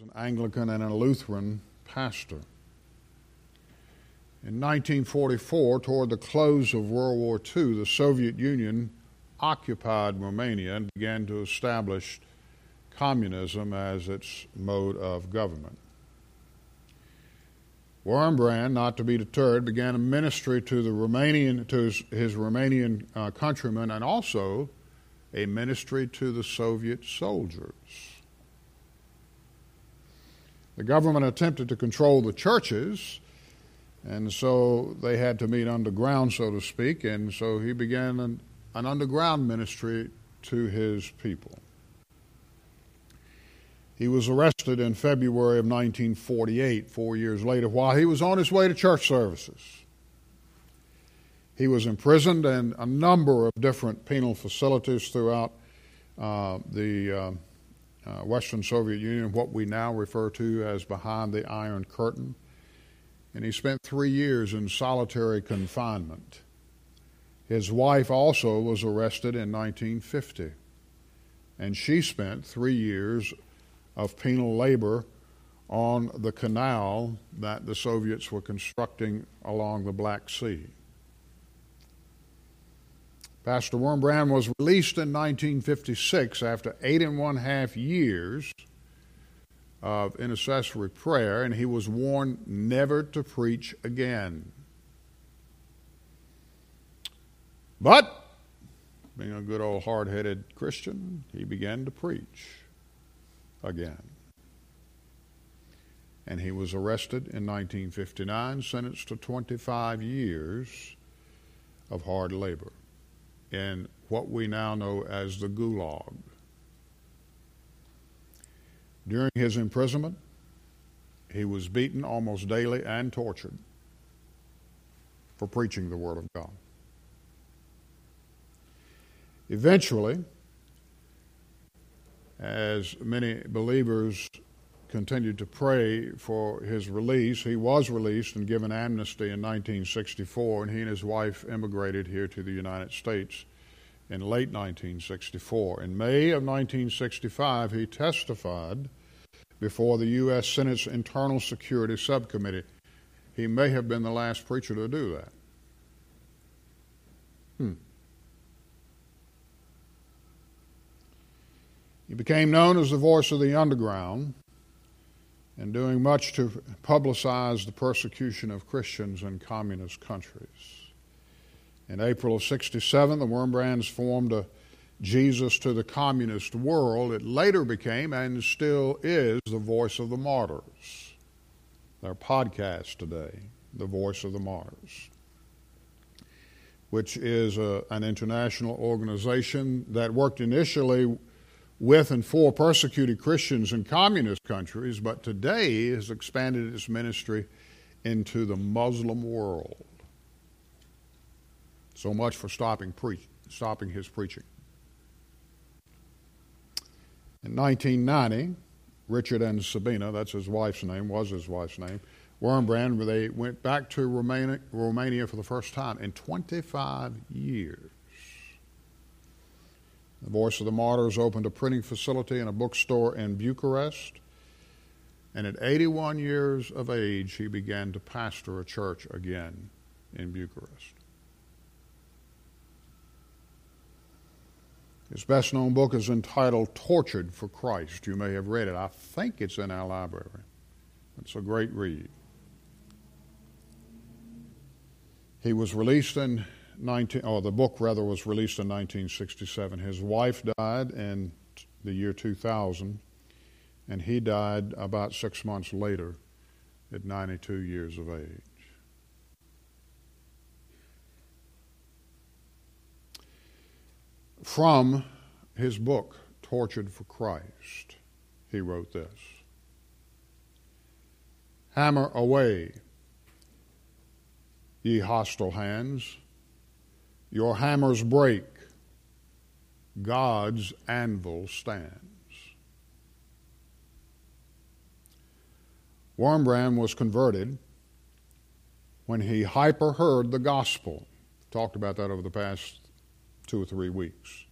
was an Anglican and a Lutheran pastor. In 1944, toward the close of World War II, the Soviet Union occupied Romania and began to establish communism as its mode of government. Wurmbrand, not to be deterred, began a ministry to the Romanian to his, his Romanian uh, countrymen and also a ministry to the Soviet soldiers. The government attempted to control the churches, and so they had to meet underground, so to speak, and so he began an, an underground ministry to his people. He was arrested in February of 1948, four years later, while he was on his way to church services. He was imprisoned in a number of different penal facilities throughout uh, the uh, uh, Western Soviet Union, what we now refer to as behind the Iron Curtain. And he spent three years in solitary confinement. His wife also was arrested in 1950, and she spent three years of penal labor on the canal that the Soviets were constructing along the Black Sea. Pastor Wurmbrand was released in 1956 after eight and one half years of intercessory prayer, and he was warned never to preach again. But, being a good old hard headed Christian, he began to preach again. And he was arrested in 1959, sentenced to 25 years of hard labor in what we now know as the Gulag. During his imprisonment, he was beaten almost daily and tortured for preaching the Word of God. Eventually, as many believers continued to pray for his release. He was released and given amnesty in 1964, and he and his wife immigrated here to the United States in late 1964. In May of 1965, he testified before the U.S. Senate's Internal Security Subcommittee. He may have been the last preacher to do that. Hmm. He became known as the voice of the underground and doing much to publicize the persecution of Christians in communist countries. In April of 67, the Wurmbrands formed a Jesus to the Communist World. It later became and still is the Voice of the Martyrs. Their podcast today, The Voice of the Martyrs, which is a, an international organization that worked initially with and for persecuted Christians in communist countries, but today has expanded its ministry into the Muslim world. So much for stopping, pre- stopping his preaching. In 1990, Richard and Sabina, that's his wife's name, was his wife's name, Wurmbrand, they went back to Romania, Romania for the first time in 25 years. The Voice of the Martyrs opened a printing facility and a bookstore in Bucharest. And at 81 years of age, he began to pastor a church again in Bucharest. His best known book is entitled Tortured for Christ. You may have read it. I think it's in our library. It's a great read. He was released in 19, or the book rather was released in 1967. His wife died in the year 2000, and he died about six months later at 92 years of age. From his book, Tortured for Christ, he wrote this Hammer away, ye hostile hands your hammers break, God's anvil stands. Wurmbrand was converted when he hyper heard the gospel. Talked about that over the past two or three weeks.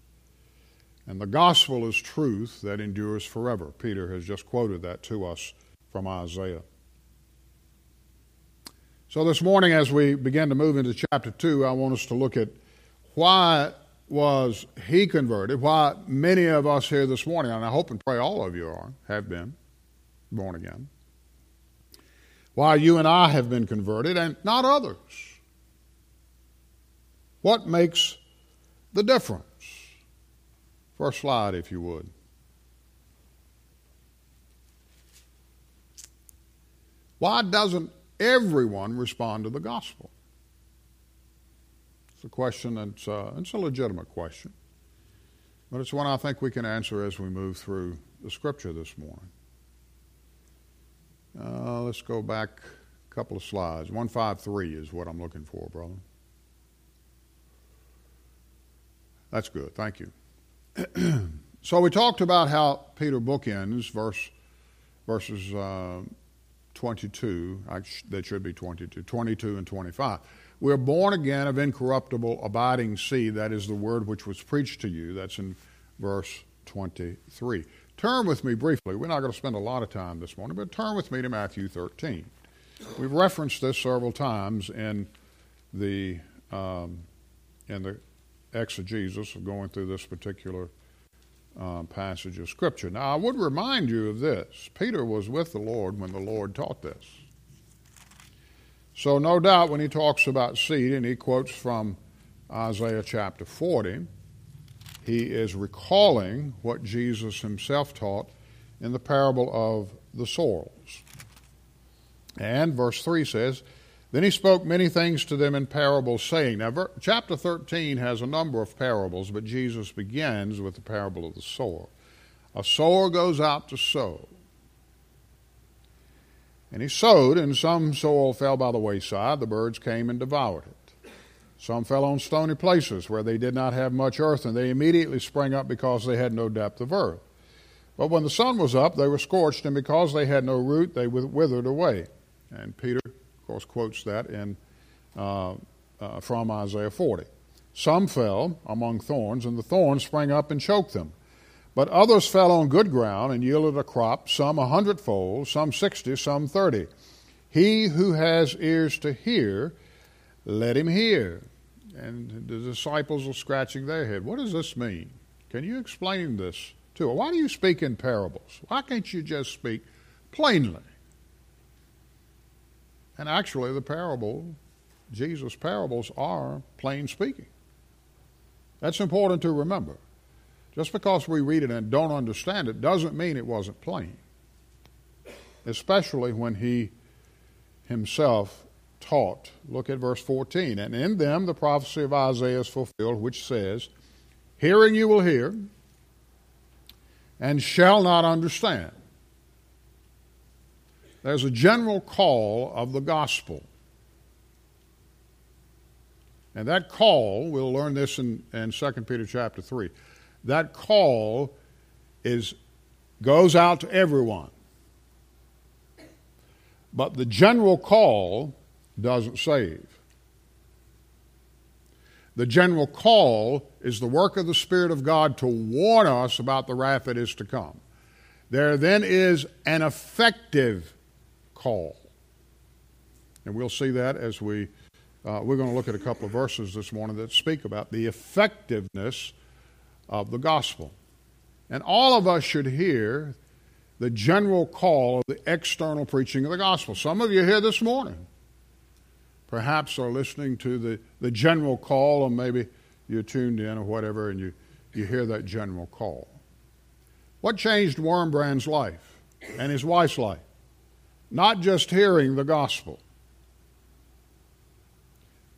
And the gospel is truth that endures forever. Peter has just quoted that to us from Isaiah. So this morning, as we begin to move into chapter 2, I want us to look at why was he converted, why many of us here this morning, and I hope and pray all of you are, have been born again, why you and I have been converted and not others. What makes the difference? First slide, if you would. Why doesn't everyone respond to the gospel? A question that's uh, it's a legitimate question, but it's one I think we can answer as we move through the scripture this morning. Uh, let's go back a couple of slides. 153 is what I'm looking for, brother. That's good. Thank you. so we talked about how Peter bookends verse verses uh, 22, that should be 22, 22 and 25. We're born again of incorruptible, abiding seed. That is the word which was preached to you. That's in verse 23. Turn with me briefly. We're not going to spend a lot of time this morning, but turn with me to Matthew 13. We've referenced this several times in the um, in the exegesis of going through this particular uh, passage of Scripture. Now, I would remind you of this Peter was with the Lord when the Lord taught this. So, no doubt, when he talks about seed and he quotes from Isaiah chapter 40, he is recalling what Jesus himself taught in the parable of the soils. And verse 3 says, then he spoke many things to them in parables, saying, Now, ver- chapter 13 has a number of parables, but Jesus begins with the parable of the sower. A sower goes out to sow. And he sowed, and some soil fell by the wayside. The birds came and devoured it. Some fell on stony places where they did not have much earth, and they immediately sprang up because they had no depth of earth. But when the sun was up, they were scorched, and because they had no root, they withered away. And Peter of course, quotes that in, uh, uh, from Isaiah 40. Some fell among thorns, and the thorns sprang up and choked them. But others fell on good ground and yielded a crop, some a hundredfold, some sixty, some thirty. He who has ears to hear, let him hear. And the disciples are scratching their head. What does this mean? Can you explain this to us? Why do you speak in parables? Why can't you just speak plainly? And actually, the parable, Jesus' parables, are plain speaking. That's important to remember. Just because we read it and don't understand it doesn't mean it wasn't plain. Especially when he himself taught. Look at verse 14. And in them the prophecy of Isaiah is fulfilled, which says, Hearing you will hear, and shall not understand. There's a general call of the gospel. And that call, we'll learn this in, in 2 Peter chapter 3. That call is goes out to everyone. But the general call doesn't save. The general call is the work of the Spirit of God to warn us about the wrath that is to come. There then is an effective call. And we'll see that as we, uh, we're going to look at a couple of verses this morning that speak about the effectiveness of the gospel. And all of us should hear the general call of the external preaching of the gospel. Some of you here this morning perhaps are listening to the, the general call, or maybe you're tuned in or whatever, and you, you hear that general call. What changed Wurmbrand's life and his wife's life? Not just hearing the gospel,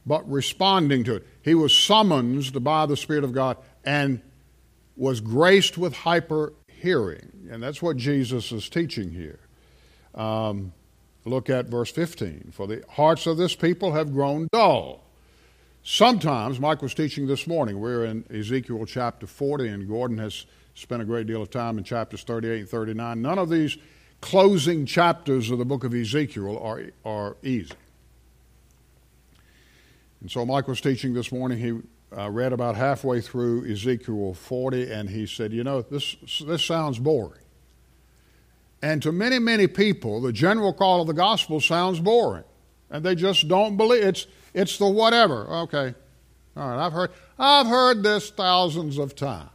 but responding to it. He was summoned by the Spirit of God and was graced with hyper hearing. And that's what Jesus is teaching here. Um, look at verse 15. For the hearts of this people have grown dull. Sometimes, Mike was teaching this morning, we're in Ezekiel chapter 40, and Gordon has spent a great deal of time in chapters 38 and 39. None of these closing chapters of the book of Ezekiel are, are easy. And so Mike was teaching this morning, he I read about halfway through Ezekiel 40, and he said, You know, this, this sounds boring. And to many, many people, the general call of the gospel sounds boring. And they just don't believe it's it's the whatever. Okay. All right, I've heard I've heard this thousands of times.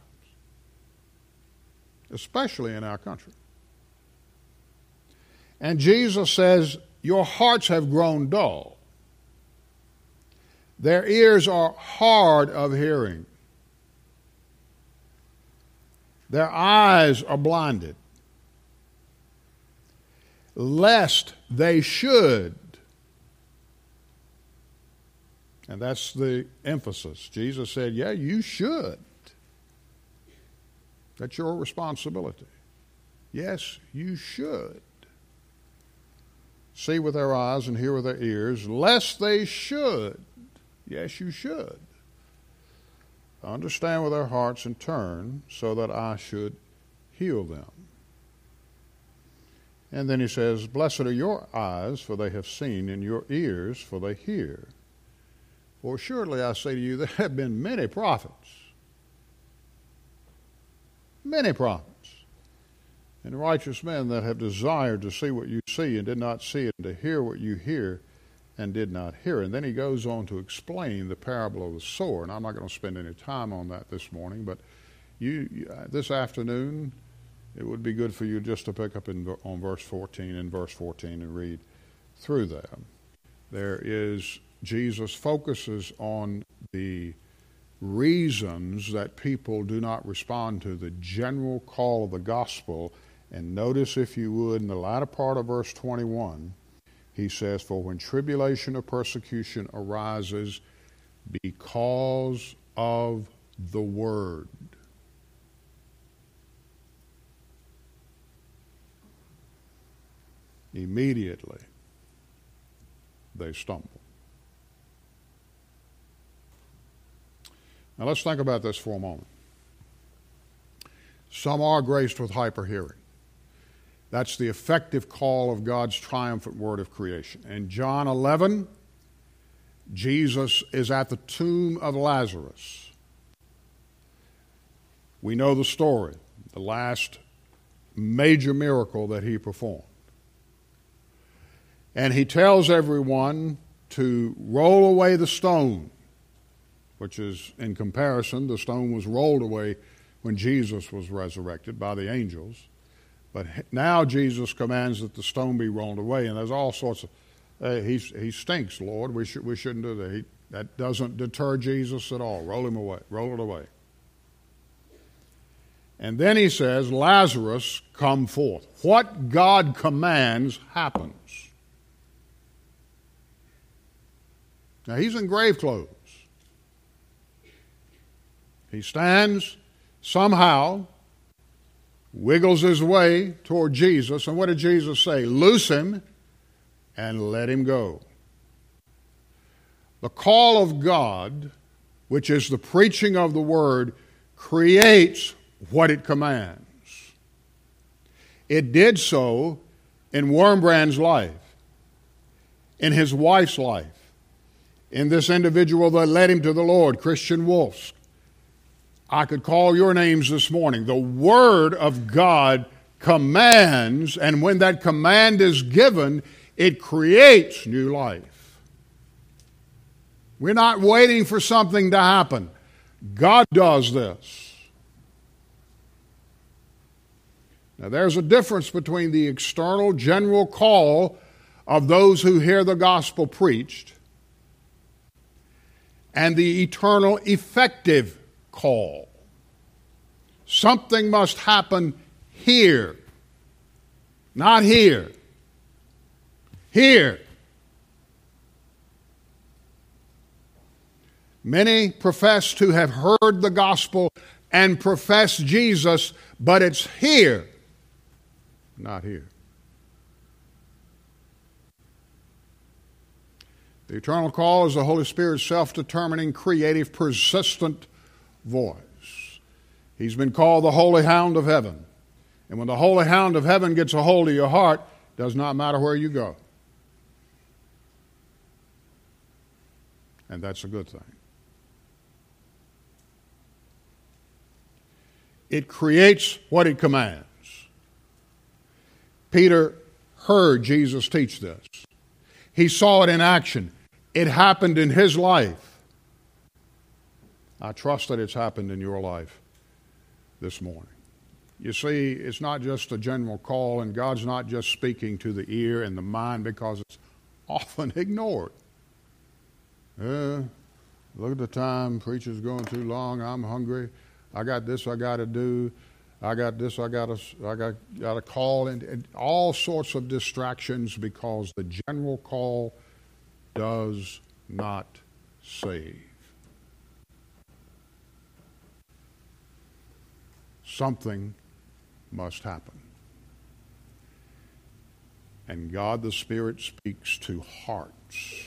Especially in our country. And Jesus says, Your hearts have grown dull. Their ears are hard of hearing. Their eyes are blinded lest they should. And that's the emphasis. Jesus said, Yeah, you should. That's your responsibility. Yes, you should. See with their eyes and hear with their ears, lest they should. Yes, you should. Understand with their hearts and turn so that I should heal them. And then he says, Blessed are your eyes, for they have seen, and your ears, for they hear. For surely I say to you, there have been many prophets, many prophets, and righteous men that have desired to see what you see and did not see it, and to hear what you hear and did not hear. And then he goes on to explain the parable of the sower. And I'm not going to spend any time on that this morning, but you, uh, this afternoon, it would be good for you just to pick up in, on verse 14 and verse 14 and read through them. There is, Jesus focuses on the reasons that people do not respond to the general call of the gospel. And notice, if you would, in the latter part of verse 21, he says, For when tribulation or persecution arises because of the word, immediately they stumble. Now let's think about this for a moment. Some are graced with hyperhearing. That's the effective call of God's triumphant word of creation. In John 11, Jesus is at the tomb of Lazarus. We know the story, the last major miracle that he performed. And he tells everyone to roll away the stone, which is, in comparison, the stone was rolled away when Jesus was resurrected by the angels. But now Jesus commands that the stone be rolled away, and there's all sorts of. Uh, he, he stinks, Lord. We, should, we shouldn't do that. He, that doesn't deter Jesus at all. Roll him away. Roll it away. And then he says, Lazarus, come forth. What God commands happens. Now he's in grave clothes. He stands somehow, wiggles his way toward Jesus, and what did Jesus say? Loose him and let him go. The call of God, which is the preaching of the word, creates what it commands. It did so in Wurmbrand's life, in his wife's life in this individual that led him to the Lord, Christian Wolfs. I could call your names this morning. The Word of God commands, and when that command is given, it creates new life. We're not waiting for something to happen. God does this. Now, there's a difference between the external general call of those who hear the gospel preached and the eternal effective call. Something must happen here, not here. Here. Many profess to have heard the gospel and profess Jesus, but it's here, not here. The eternal call is the Holy Spirit's self determining, creative, persistent voice. He's been called the Holy Hound of Heaven. And when the Holy Hound of Heaven gets a hold of your heart, does not matter where you go. And that's a good thing. It creates what it commands. Peter heard Jesus teach this, he saw it in action, it happened in his life. I trust that it's happened in your life this morning. You see, it's not just a general call, and God's not just speaking to the ear and the mind because it's often ignored. Uh, look at the time, preacher's going too long, I'm hungry, I got this I got to do. I got this, I got a, I got, got a call, and, and all sorts of distractions because the general call does not save. Something must happen. And God the Spirit speaks to hearts.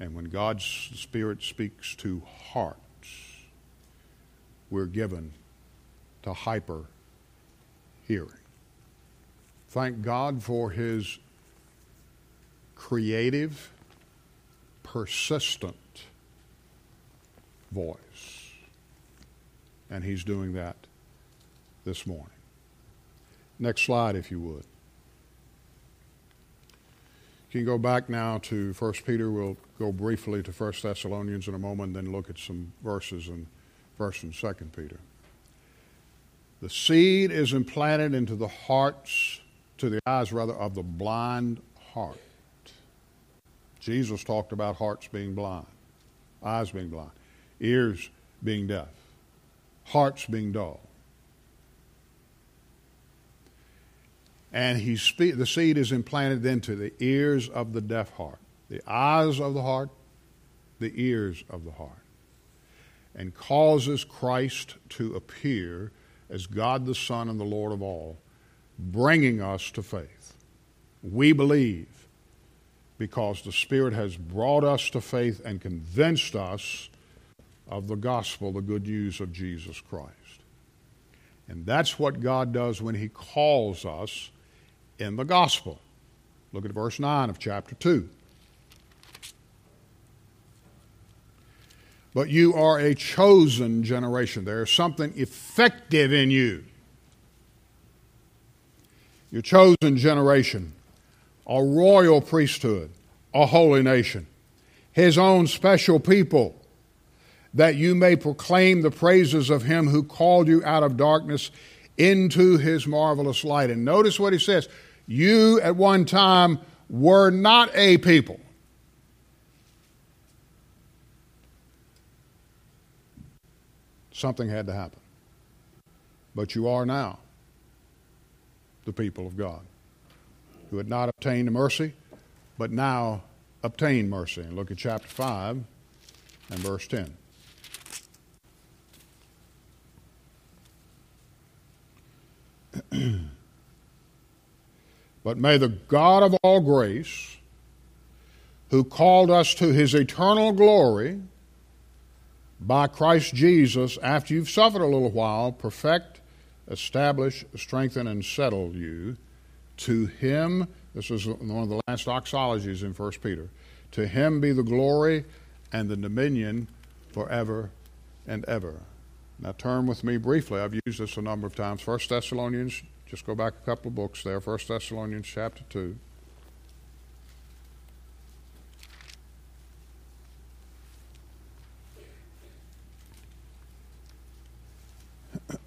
And when God's Spirit speaks to hearts, we're given to hyper hearing. Thank God for his creative, persistent voice. And he's doing that this morning. Next slide, if you would. You can go back now to 1 Peter. We'll go briefly to 1 Thessalonians in a moment, then look at some verses in 1 and 2 Peter. The seed is implanted into the hearts, to the eyes rather, of the blind heart. Jesus talked about hearts being blind, eyes being blind, ears being deaf, hearts being dull. And he spe- the seed is implanted into the ears of the deaf heart, the eyes of the heart, the ears of the heart, and causes Christ to appear as God the Son and the Lord of all, bringing us to faith. We believe because the Spirit has brought us to faith and convinced us of the gospel, the good news of Jesus Christ. And that's what God does when He calls us in the gospel. Look at verse 9 of chapter 2. but you are a chosen generation. There is something effective in you. Your chosen generation, a royal priesthood, a holy nation, his own special people, that you may proclaim the praises of him who called you out of darkness into his marvelous light. And notice what he says you at one time were not a people. Something had to happen. But you are now the people of God who had not obtained mercy, but now obtain mercy. And look at chapter 5 and verse 10. But may the God of all grace, who called us to his eternal glory, by Christ Jesus, after you've suffered a little while, perfect, establish, strengthen, and settle you. To him, this is one of the last doxologies in 1 Peter, to him be the glory and the dominion forever and ever. Now turn with me briefly. I've used this a number of times. 1 Thessalonians, just go back a couple of books there. 1 Thessalonians chapter 2.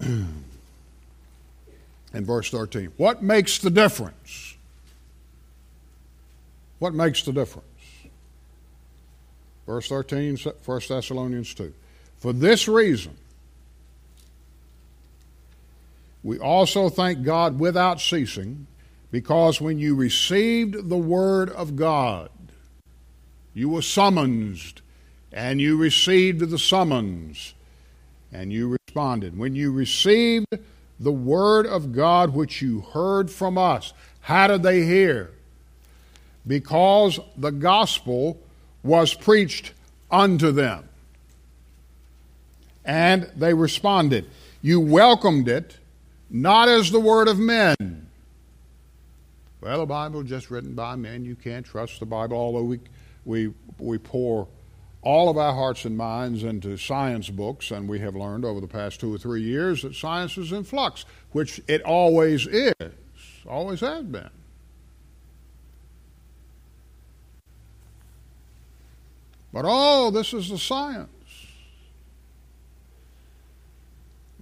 and verse 13. What makes the difference? What makes the difference? Verse 13, 1 Thessalonians 2. For this reason, we also thank God without ceasing, because when you received the word of God, you were summoned, and you received the summons, and you responded. When you received the word of God which you heard from us, how did they hear? Because the gospel was preached unto them. And they responded. You welcomed it not as the word of men. Well, the Bible just written by men. You can't trust the Bible, although we, we, we pour all of our hearts and minds into science books, and we have learned over the past two or three years that science is in flux, which it always is, always has been. But oh, this is the science.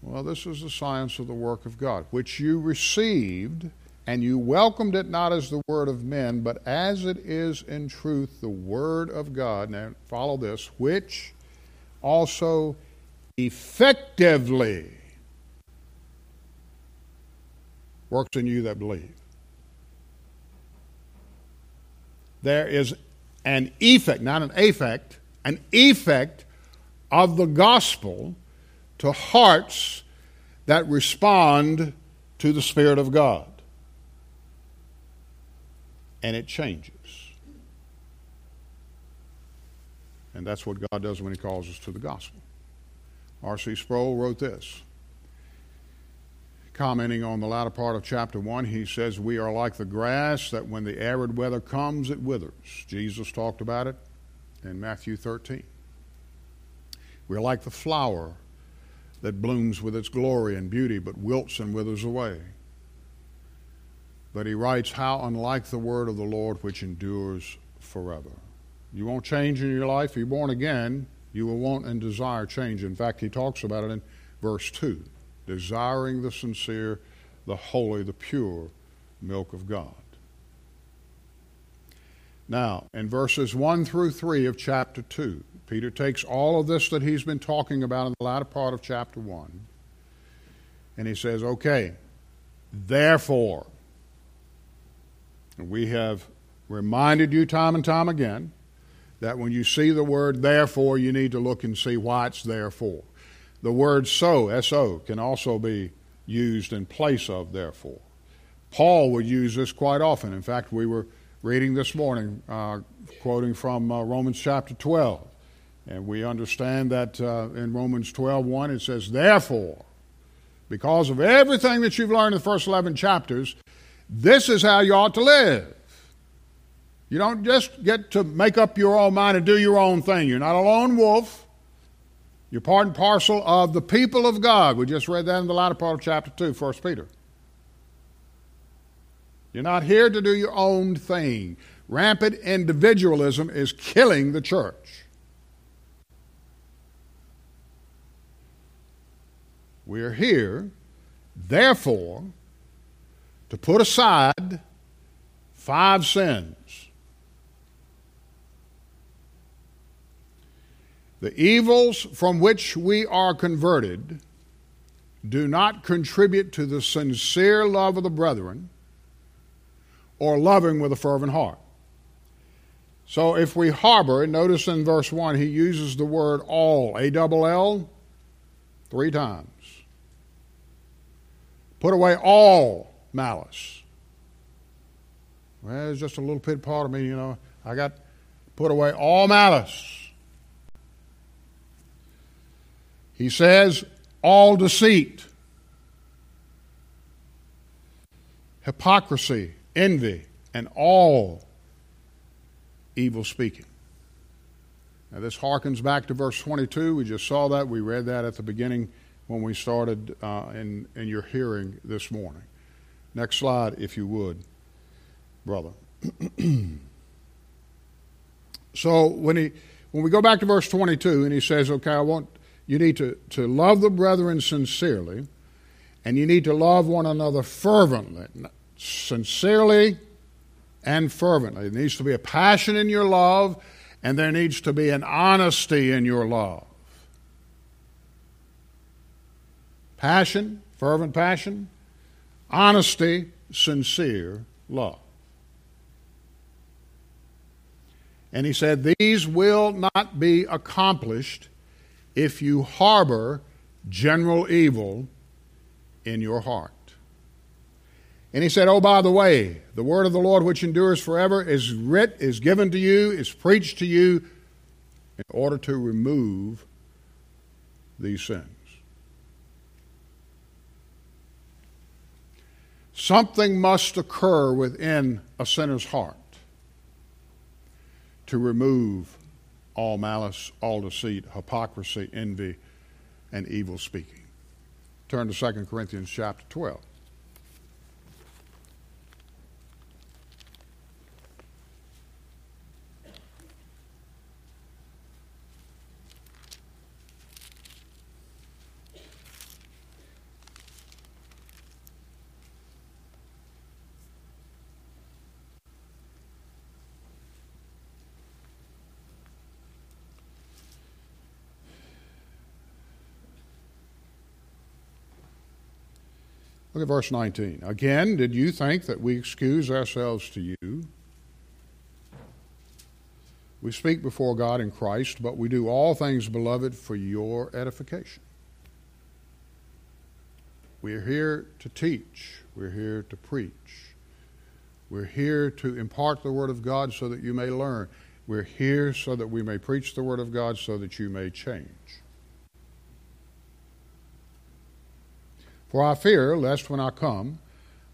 Well, this is the science of the work of God, which you received, and you welcomed it not as the word of men, but as it is in truth the word of God. Now, follow this, which also effectively works in you that believe. There is an effect, not an affect, an effect of the gospel to hearts that respond to the Spirit of God. And it changes. And that's what God does when He calls us to the gospel. R.C. Sproul wrote this. Commenting on the latter part of chapter 1, he says, We are like the grass that when the arid weather comes, it withers. Jesus talked about it in Matthew 13. We're like the flower that blooms with its glory and beauty, but wilts and withers away. But he writes, How unlike the word of the Lord which endures forever. You won't change in your life. If you're born again, you will want and desire change. In fact, he talks about it in verse 2 desiring the sincere, the holy, the pure milk of God. Now, in verses 1 through 3 of chapter 2, Peter takes all of this that he's been talking about in the latter part of chapter 1, and he says, okay, therefore, we have reminded you time and time again that when you see the word therefore, you need to look and see why it's therefore. The word so, S-O, can also be used in place of therefore. Paul would use this quite often. In fact, we were reading this morning, uh, quoting from uh, Romans chapter 12. And we understand that uh, in Romans 12:1 it says, Therefore, because of everything that you've learned in the first 11 chapters, this is how you ought to live. You don't just get to make up your own mind and do your own thing. You're not a lone wolf. You're part and parcel of the people of God. We just read that in the latter part of chapter 2, 1 Peter. You're not here to do your own thing. Rampant individualism is killing the church. We are here, therefore, to put aside five sins. The evils from which we are converted do not contribute to the sincere love of the brethren or loving with a fervent heart. So if we harbor, notice in verse 1 he uses the word all, A double L, three times. Put away all malice. Well, it's just a little pit part of me, you know. I got put away all malice. He says, all deceit, hypocrisy, envy, and all evil speaking. Now, this harkens back to verse 22. We just saw that. We read that at the beginning when we started uh, in, in your hearing this morning. Next slide, if you would, brother. so when he when we go back to verse 22 and he says, okay, I want you need to, to love the brethren sincerely, and you need to love one another fervently, sincerely and fervently. There needs to be a passion in your love, and there needs to be an honesty in your love. Passion, fervent passion, honesty, sincere love. And he said, These will not be accomplished if you harbor general evil in your heart. And he said, Oh, by the way, the word of the Lord which endures forever is writ, is given to you, is preached to you in order to remove these sins. Something must occur within a sinner's heart to remove all malice, all deceit, hypocrisy, envy, and evil speaking. Turn to 2 Corinthians chapter 12. Look at verse 19. Again, did you think that we excuse ourselves to you? We speak before God in Christ, but we do all things, beloved, for your edification. We are here to teach, we're here to preach, we're here to impart the Word of God so that you may learn. We're here so that we may preach the Word of God so that you may change. For I fear lest when I come,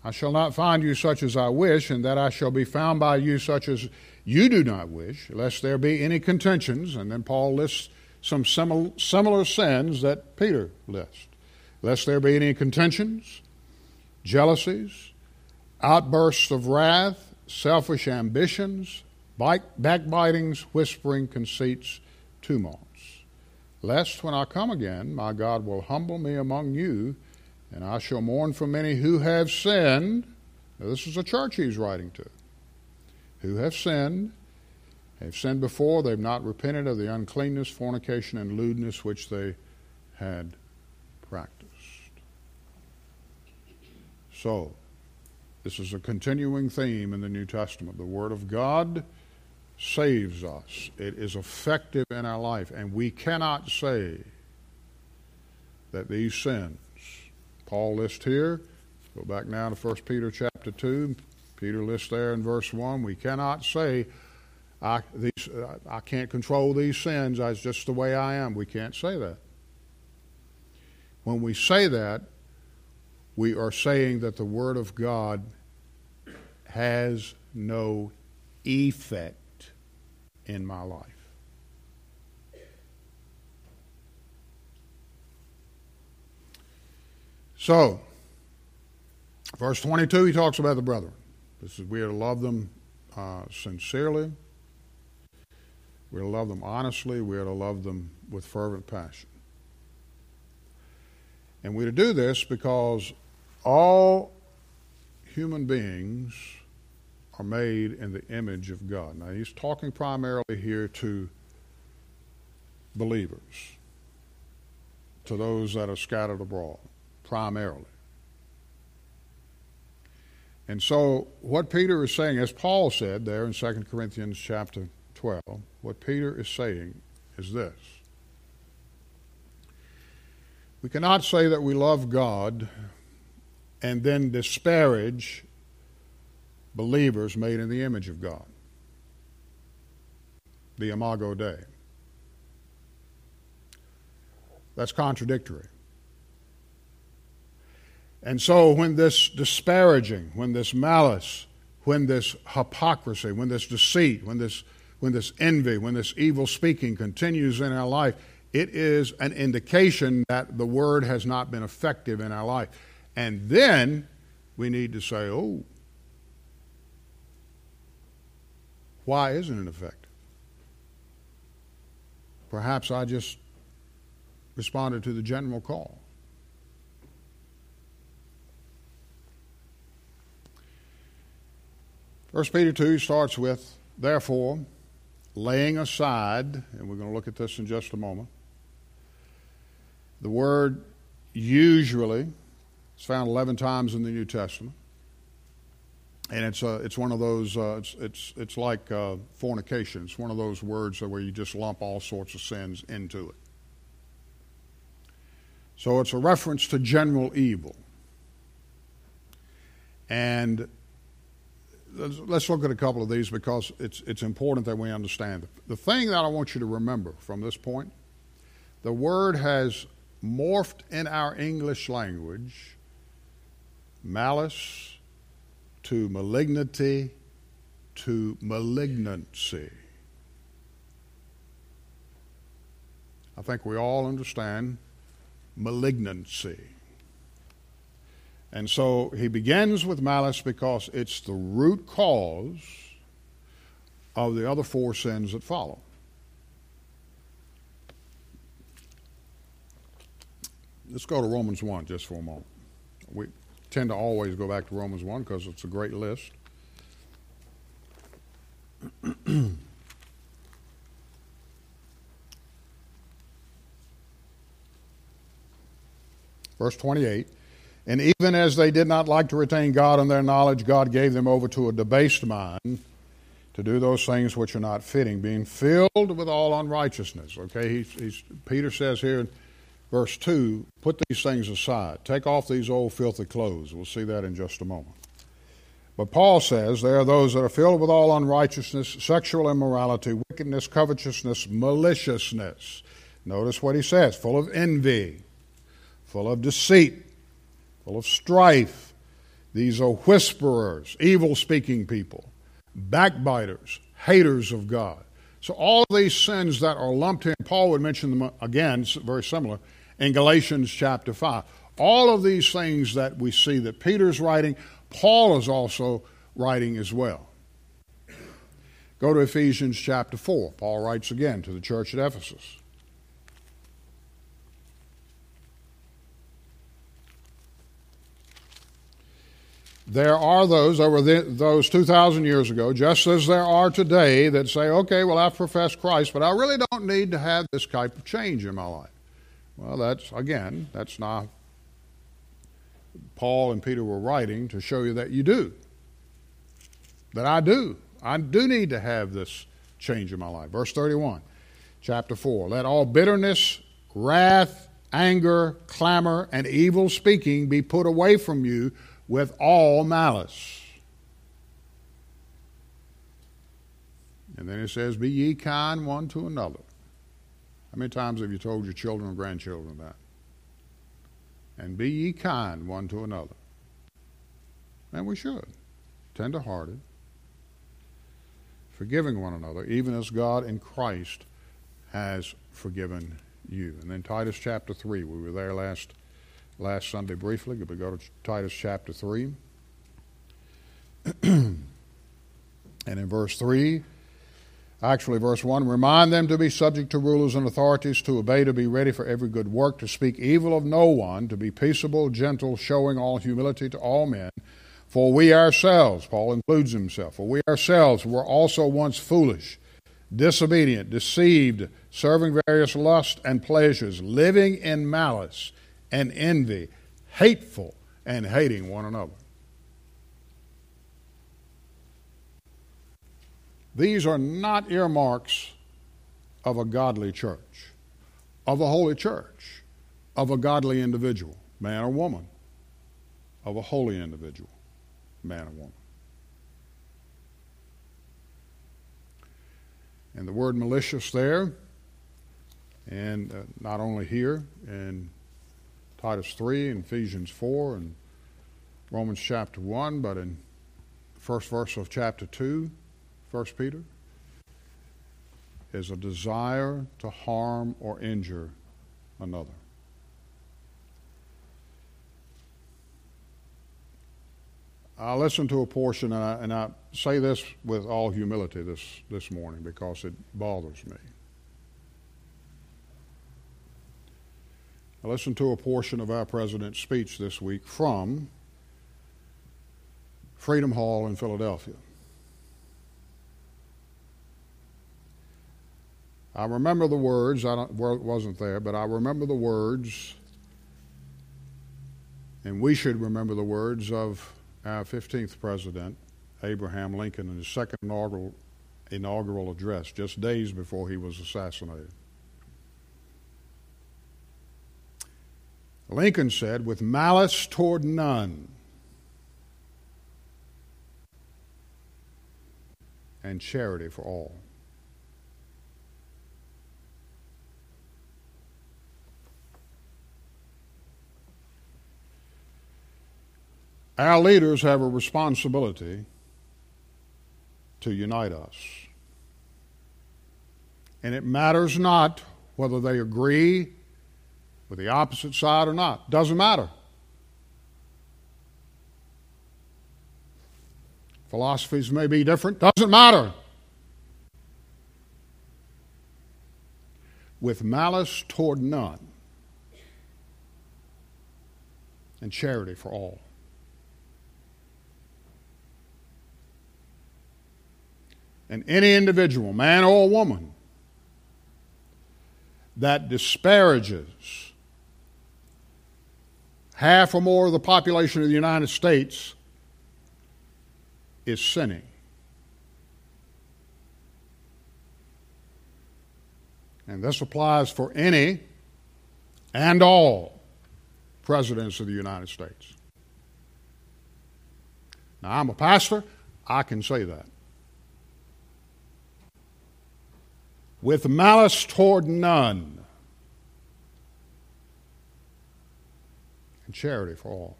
I shall not find you such as I wish, and that I shall be found by you such as you do not wish, lest there be any contentions. And then Paul lists some similar sins that Peter lists. Lest there be any contentions, jealousies, outbursts of wrath, selfish ambitions, backbitings, whispering, conceits, tumults. Lest when I come again, my God will humble me among you and I shall mourn for many who have sinned. Now, this is a church he's writing to. Who have sinned, have sinned before, they've not repented of the uncleanness, fornication, and lewdness which they had practiced. So, this is a continuing theme in the New Testament. The Word of God saves us, it is effective in our life, and we cannot say that these sins Paul lists here. Go back now to 1 Peter chapter 2. Peter lists there in verse 1 we cannot say, I, these, uh, I can't control these sins, that's just the way I am. We can't say that. When we say that, we are saying that the Word of God has no effect in my life. So, verse 22, he talks about the brethren. This is, we are to love them uh, sincerely. We are to love them honestly. We are to love them with fervent passion. And we're to do this because all human beings are made in the image of God. Now, he's talking primarily here to believers, to those that are scattered abroad primarily. And so, what Peter is saying, as Paul said there in 2 Corinthians chapter 12, what Peter is saying is this We cannot say that we love God and then disparage believers made in the image of God, the Imago Dei. That's contradictory. And so, when this disparaging, when this malice, when this hypocrisy, when this deceit, when this, when this envy, when this evil speaking continues in our life, it is an indication that the word has not been effective in our life. And then we need to say, oh, why isn't it effective? Perhaps I just responded to the general call. First Peter 2 starts with, therefore, laying aside, and we're going to look at this in just a moment. The word usually is found 11 times in the New Testament. And it's, uh, it's one of those, uh, it's, it's, it's like uh, fornication. It's one of those words where you just lump all sorts of sins into it. So it's a reference to general evil. And let's look at a couple of these because it's, it's important that we understand. The thing that I want you to remember from this point the word has morphed in our English language malice to malignity to malignancy. I think we all understand malignancy. And so he begins with malice because it's the root cause of the other four sins that follow. Let's go to Romans 1 just for a moment. We tend to always go back to Romans 1 because it's a great list. Verse 28 And even as they did not like to retain God in their knowledge, God gave them over to a debased mind to do those things which are not fitting, being filled with all unrighteousness. Okay, he's, he's, Peter says here in verse 2 put these things aside, take off these old filthy clothes. We'll see that in just a moment. But Paul says there are those that are filled with all unrighteousness, sexual immorality, wickedness, covetousness, maliciousness. Notice what he says full of envy, full of deceit, full of strife. These are whisperers, evil speaking people backbiters, haters of God. So all these sins that are lumped in, Paul would mention them again, very similar, in Galatians chapter 5. All of these things that we see that Peter's writing, Paul is also writing as well. Go to Ephesians chapter 4. Paul writes again to the church at Ephesus. There are those over the, those 2,000 years ago, just as there are today, that say, okay, well, I've professed Christ, but I really don't need to have this type of change in my life. Well, that's, again, that's not. Paul and Peter were writing to show you that you do. That I do. I do need to have this change in my life. Verse 31, chapter 4. Let all bitterness, wrath, anger, clamor, and evil speaking be put away from you with all malice. And then it says, Be ye kind one to another. How many times have you told your children or grandchildren that? And be ye kind one to another. And we should. Tender hearted. Forgiving one another, even as God in Christ has forgiven you. And then Titus chapter 3, we were there last last Sunday briefly. We go to Titus chapter 3. and in verse 3, actually, verse 1 remind them to be subject to rulers and authorities, to obey, to be ready for every good work, to speak evil of no one, to be peaceable, gentle, showing all humility to all men. For we ourselves, Paul includes himself, for we ourselves were also once foolish, disobedient, deceived, serving various lusts and pleasures, living in malice and envy, hateful and hating one another. These are not earmarks of a godly church, of a holy church, of a godly individual, man or woman, of a holy individual, man or woman. And the word malicious there, and uh, not only here, and Titus 3 and Ephesians 4 and Romans chapter 1, but in first verse of chapter 2, 1 Peter, is a desire to harm or injure another. I listened to a portion, and I, and I say this with all humility this, this morning because it bothers me. I listened to a portion of our president's speech this week from Freedom Hall in Philadelphia. I remember the words, I wasn't there, but I remember the words, and we should remember the words of our 15th president, Abraham Lincoln, in his second inaugural, inaugural address, just days before he was assassinated. Lincoln said, with malice toward none, and charity for all. Our leaders have a responsibility to unite us. And it matters not whether they agree with the opposite side or not. Doesn't matter. Philosophies may be different, doesn't matter. With malice toward none, and charity for all. And any individual, man or woman, that disparages half or more of the population of the United States is sinning. And this applies for any and all presidents of the United States. Now, I'm a pastor, I can say that. With malice toward none, and charity for all.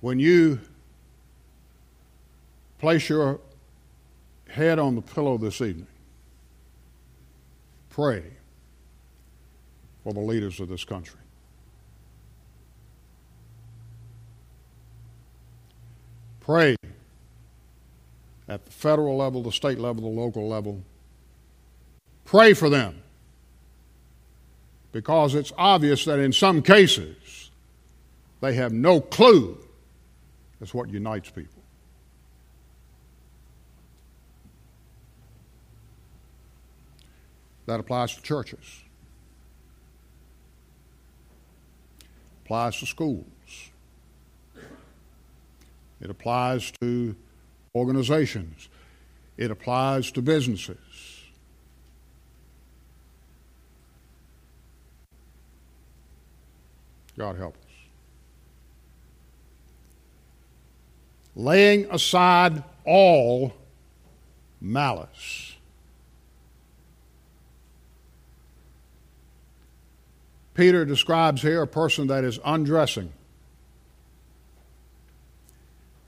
When you place your head on the pillow this evening, pray for the leaders of this country. Pray at the federal level, the state level, the local level. Pray for them. Because it's obvious that in some cases, they have no clue that's what unites people. That applies to churches. Applies to schools. It applies to organizations. It applies to businesses. God help us. laying aside all malice. Peter describes here a person that is undressing.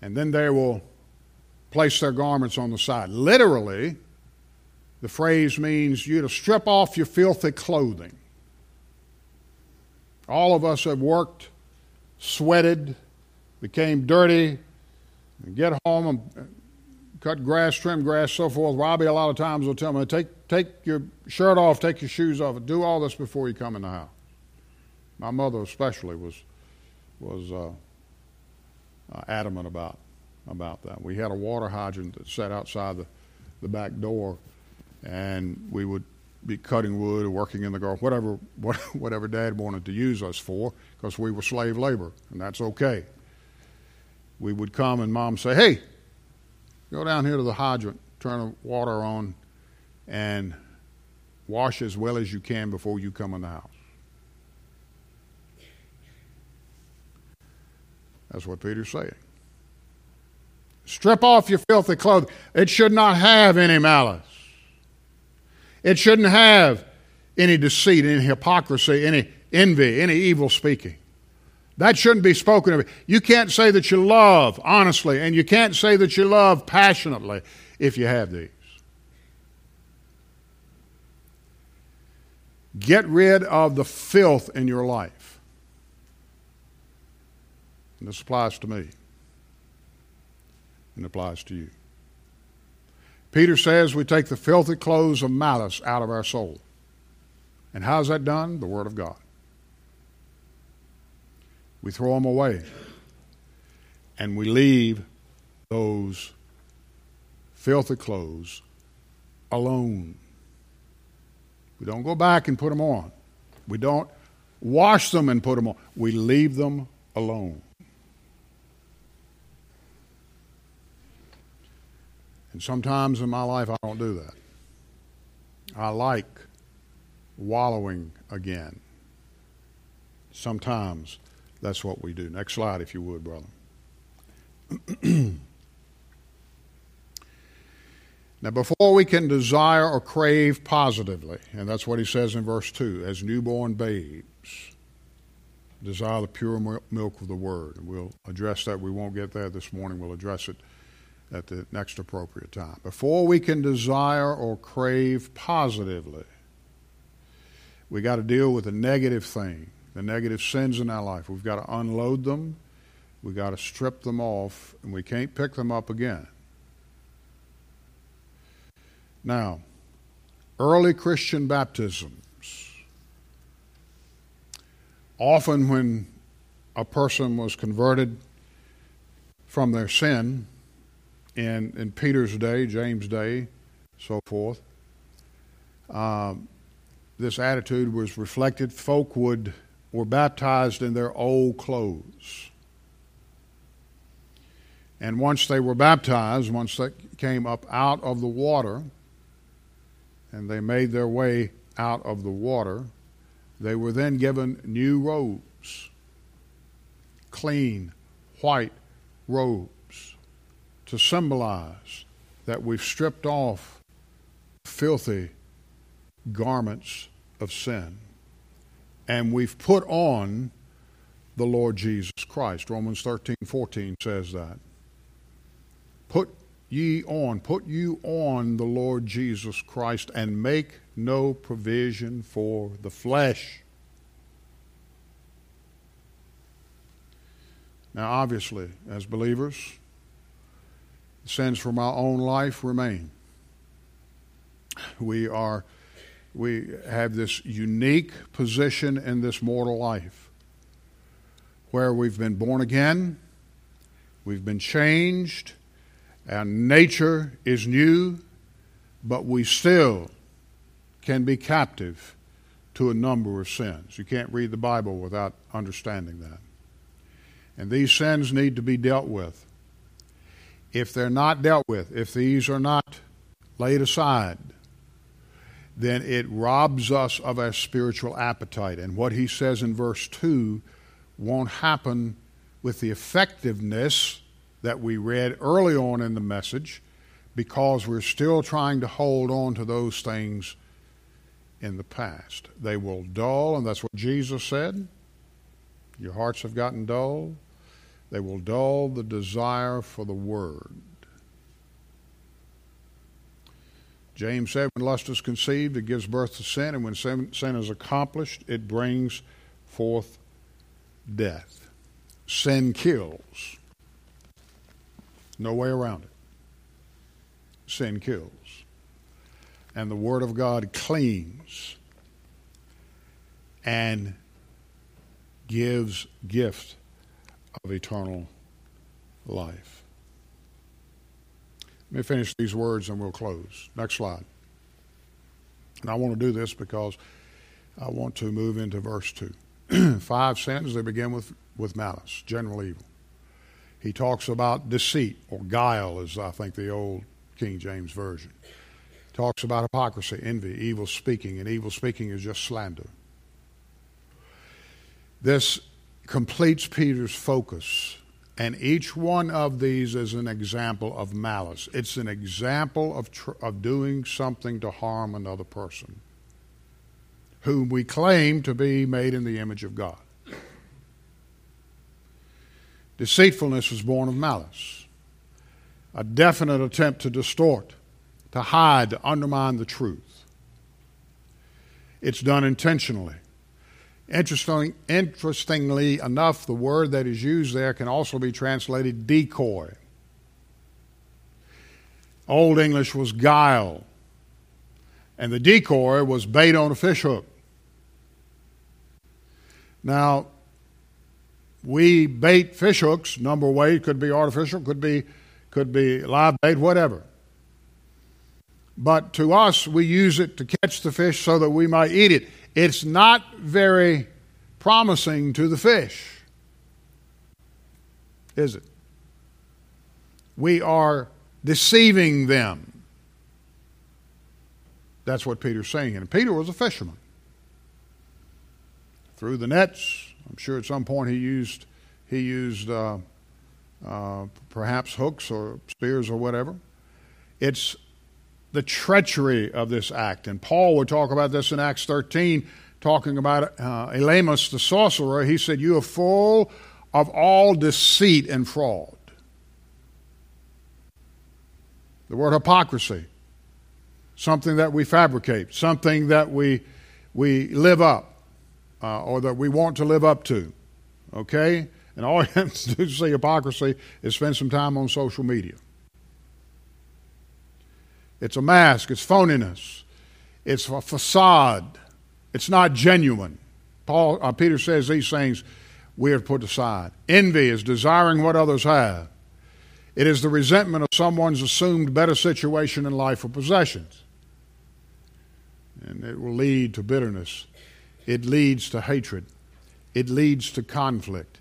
And then they will place their garments on the side. Literally, the phrase means you to strip off your filthy clothing. All of us have worked, sweated, became dirty, and get home and cut grass, trim grass, so forth. Robbie, a lot of times, will tell me, take, take your shirt off, take your shoes off, and do all this before you come in the house. My mother, especially, was, was uh, uh, adamant about, about that. We had a water hydrant that sat outside the, the back door, and we would be cutting wood or working in the garden, whatever, whatever Dad wanted to use us for, because we were slave labor, and that's okay we would come and mom say, hey, go down here to the hydrant, turn the water on, and wash as well as you can before you come in the house. That's what Peter's saying. Strip off your filthy clothing. It should not have any malice. It shouldn't have any deceit, any hypocrisy, any envy, any evil speaking. That shouldn't be spoken of. You can't say that you love honestly, and you can't say that you love passionately if you have these. Get rid of the filth in your life. And this applies to me, and applies to you. Peter says we take the filthy clothes of malice out of our soul. And how's that done? The Word of God. We throw them away. And we leave those filthy clothes alone. We don't go back and put them on. We don't wash them and put them on. We leave them alone. And sometimes in my life, I don't do that. I like wallowing again. Sometimes that's what we do. Next slide, if you would, brother. now, before we can desire or crave positively, and that's what he says in verse 2 as newborn babes, desire the pure milk of the word. And we'll address that. We won't get there this morning. We'll address it at the next appropriate time. Before we can desire or crave positively, we got to deal with the negative thing, the negative sins in our life. We've got to unload them, we've got to strip them off, and we can't pick them up again. Now, early Christian baptisms. Often, when a person was converted from their sin, in, in Peter's day, James' day, so forth, um, this attitude was reflected. Folk would were baptized in their old clothes. And once they were baptized, once they came up out of the water, and they made their way out of the water, they were then given new robes, clean, white robes to symbolize that we've stripped off filthy garments of sin and we've put on the Lord Jesus Christ. Romans 13 14 says that. Put ye on, put you on the Lord Jesus Christ and make no provision for the flesh. Now, obviously, as believers, sins from our own life remain. We are we have this unique position in this mortal life where we've been born again, we've been changed, our nature is new, but we still can be captive to a number of sins. You can't read the Bible without understanding that. And these sins need to be dealt with if they're not dealt with, if these are not laid aside, then it robs us of our spiritual appetite. And what he says in verse 2 won't happen with the effectiveness that we read early on in the message because we're still trying to hold on to those things in the past. They will dull, and that's what Jesus said. Your hearts have gotten dull. They will dull the desire for the word. James said, when lust is conceived, it gives birth to sin, and when sin, sin is accomplished, it brings forth death. Sin kills. No way around it. Sin kills. And the Word of God cleans and gives gift of eternal life. Let me finish these words and we'll close. Next slide. And I want to do this because I want to move into verse 2. Five sins, they begin with, with malice, general evil. He talks about deceit or guile, as I think the old King James Version. Talks about hypocrisy, envy, evil speaking, and evil speaking is just slander. This completes Peter's focus. And each one of these is an example of malice. It's an example of, tr- of doing something to harm another person whom we claim to be made in the image of God. Deceitfulness is born of malice, a definite attempt to distort, to hide, to undermine the truth. It's done intentionally. Interesting, interestingly enough, the word that is used there can also be translated decoy. Old English was guile, and the decoy was bait on a fishhook. Now, we bait fishhooks, number of ways, could be artificial, could be, could be live bait, whatever. But to us, we use it to catch the fish so that we might eat it it's not very promising to the fish, is it? We are deceiving them. That's what Peter's saying. And Peter was a fisherman. Through the nets, I'm sure at some point he used he used uh, uh, perhaps hooks or spears or whatever. It's the treachery of this act. And Paul would talk about this in Acts 13, talking about uh, Elymas the sorcerer. He said, You are full of all deceit and fraud. The word hypocrisy, something that we fabricate, something that we, we live up uh, or that we want to live up to. Okay? And all you have to do to see hypocrisy is spend some time on social media. It's a mask, it's phoniness, it's a facade, it's not genuine. Paul, uh, Peter says these things we have put aside. Envy is desiring what others have. It is the resentment of someone's assumed better situation in life or possessions. And it will lead to bitterness. It leads to hatred. It leads to conflict.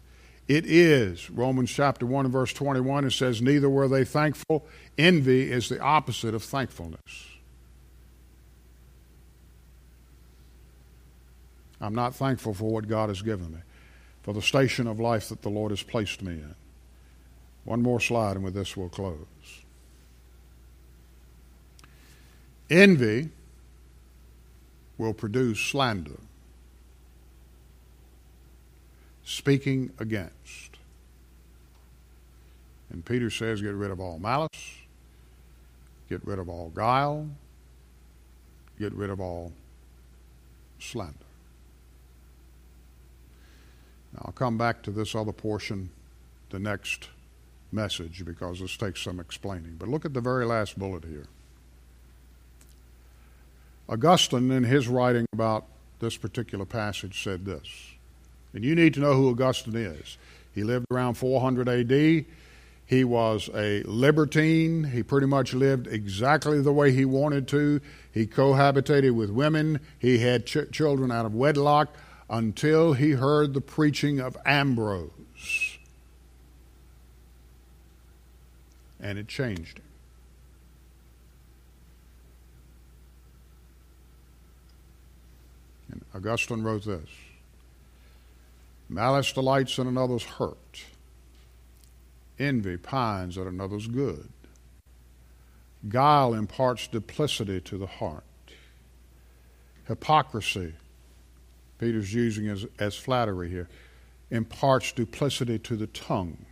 It is, Romans chapter 1 and verse 21, it says, Neither were they thankful. Envy is the opposite of thankfulness. I'm not thankful for what God has given me, for the station of life that the Lord has placed me in. One more slide, and with this we'll close. Envy will produce slander, speaking against. And Peter says, get rid of all malice, get rid of all guile, get rid of all slander. Now, I'll come back to this other portion the next message because this takes some explaining. But look at the very last bullet here. Augustine, in his writing about this particular passage, said this. And you need to know who Augustine is. He lived around 400 AD. He was a libertine. He pretty much lived exactly the way he wanted to. He cohabitated with women. He had ch- children out of wedlock until he heard the preaching of Ambrose. and it changed him. And Augustine wrote this Malice delights in another's hurt, envy pines at another's good, guile imparts duplicity to the heart, hypocrisy, Peter's using as, as flattery here, imparts duplicity to the tongue.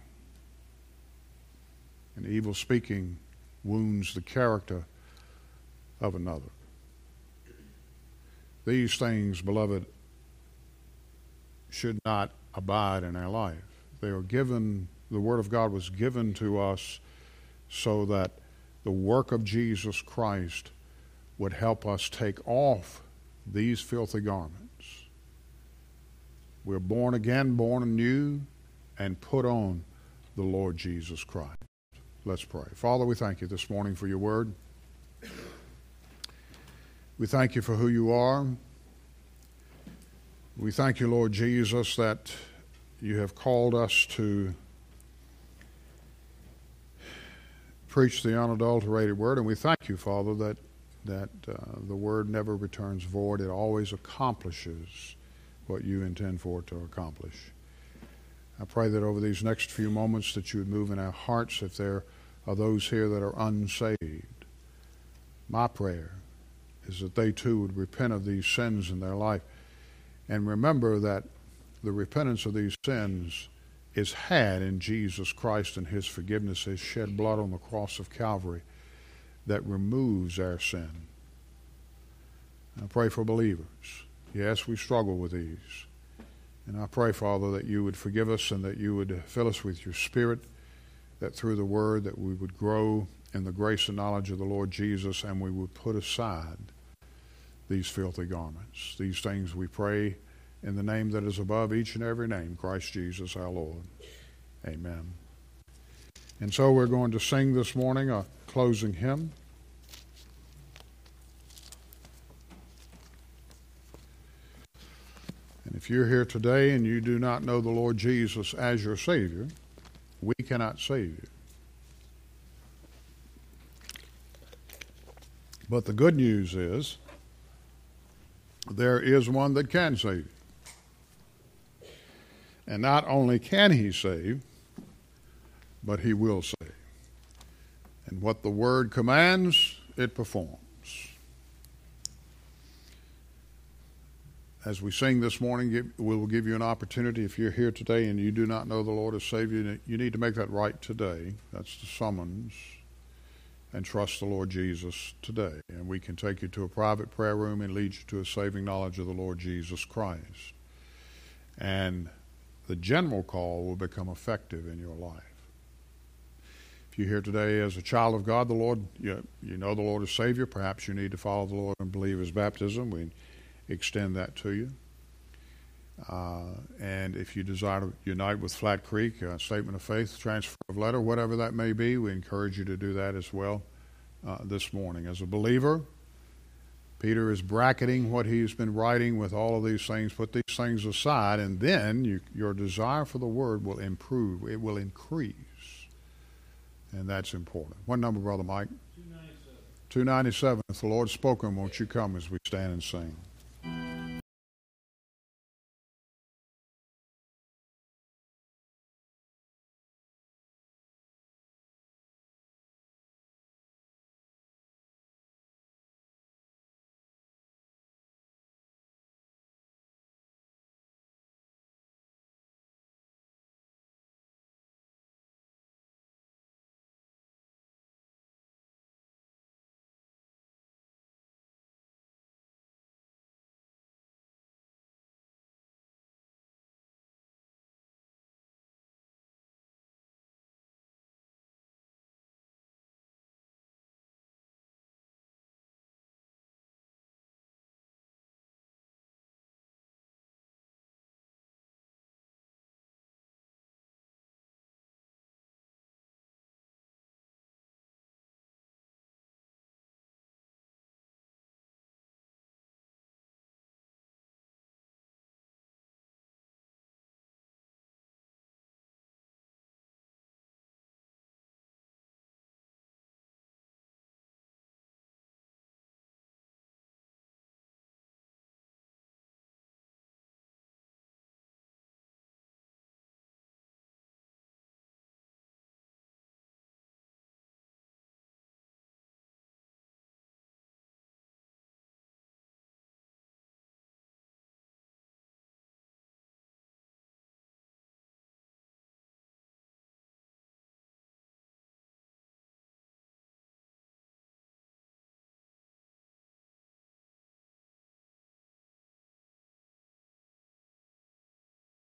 And evil speaking wounds the character of another. These things, beloved, should not abide in our life. They are given, the Word of God was given to us so that the work of Jesus Christ would help us take off these filthy garments. We're born again, born anew, and put on the Lord Jesus Christ. Let's pray. Father, we thank you this morning for your word. We thank you for who you are. We thank you, Lord Jesus, that you have called us to preach the unadulterated word, and we thank you, Father, that that uh, the word never returns void; it always accomplishes what you intend for it to accomplish. I pray that over these next few moments that you would move in our hearts if there are those here that are unsaved. My prayer is that they too would repent of these sins in their life and remember that the repentance of these sins is had in Jesus Christ and his forgiveness, his shed blood on the cross of Calvary that removes our sin. I pray for believers. Yes, we struggle with these. And I pray, Father, that you would forgive us and that you would fill us with your Spirit, that through the Word that we would grow in the grace and knowledge of the Lord Jesus and we would put aside these filthy garments. These things we pray in the name that is above each and every name, Christ Jesus our Lord. Amen. And so we're going to sing this morning a closing hymn. And if you're here today and you do not know the Lord Jesus as your Savior, we cannot save you. But the good news is there is one that can save. And not only can he save, but he will save. And what the word commands, it performs. as we sing this morning, we will give you an opportunity. If you're here today and you do not know the Lord as Savior, you need to make that right today. That's the summons. And trust the Lord Jesus today. And we can take you to a private prayer room and lead you to a saving knowledge of the Lord Jesus Christ. And the general call will become effective in your life. If you're here today as a child of God, the Lord, you, you know the Lord is Savior. Perhaps you need to follow the Lord and believe His baptism. We extend that to you. Uh, and if you desire to unite with Flat Creek, a statement of faith, transfer of letter, whatever that may be, we encourage you to do that as well uh, this morning. As a believer, Peter is bracketing what he's been writing with all of these things. Put these things aside, and then you, your desire for the word will improve, it will increase. And that's important. What number, Brother Mike? 297. 297. If the Lord's spoken, won't you come as we stand and sing?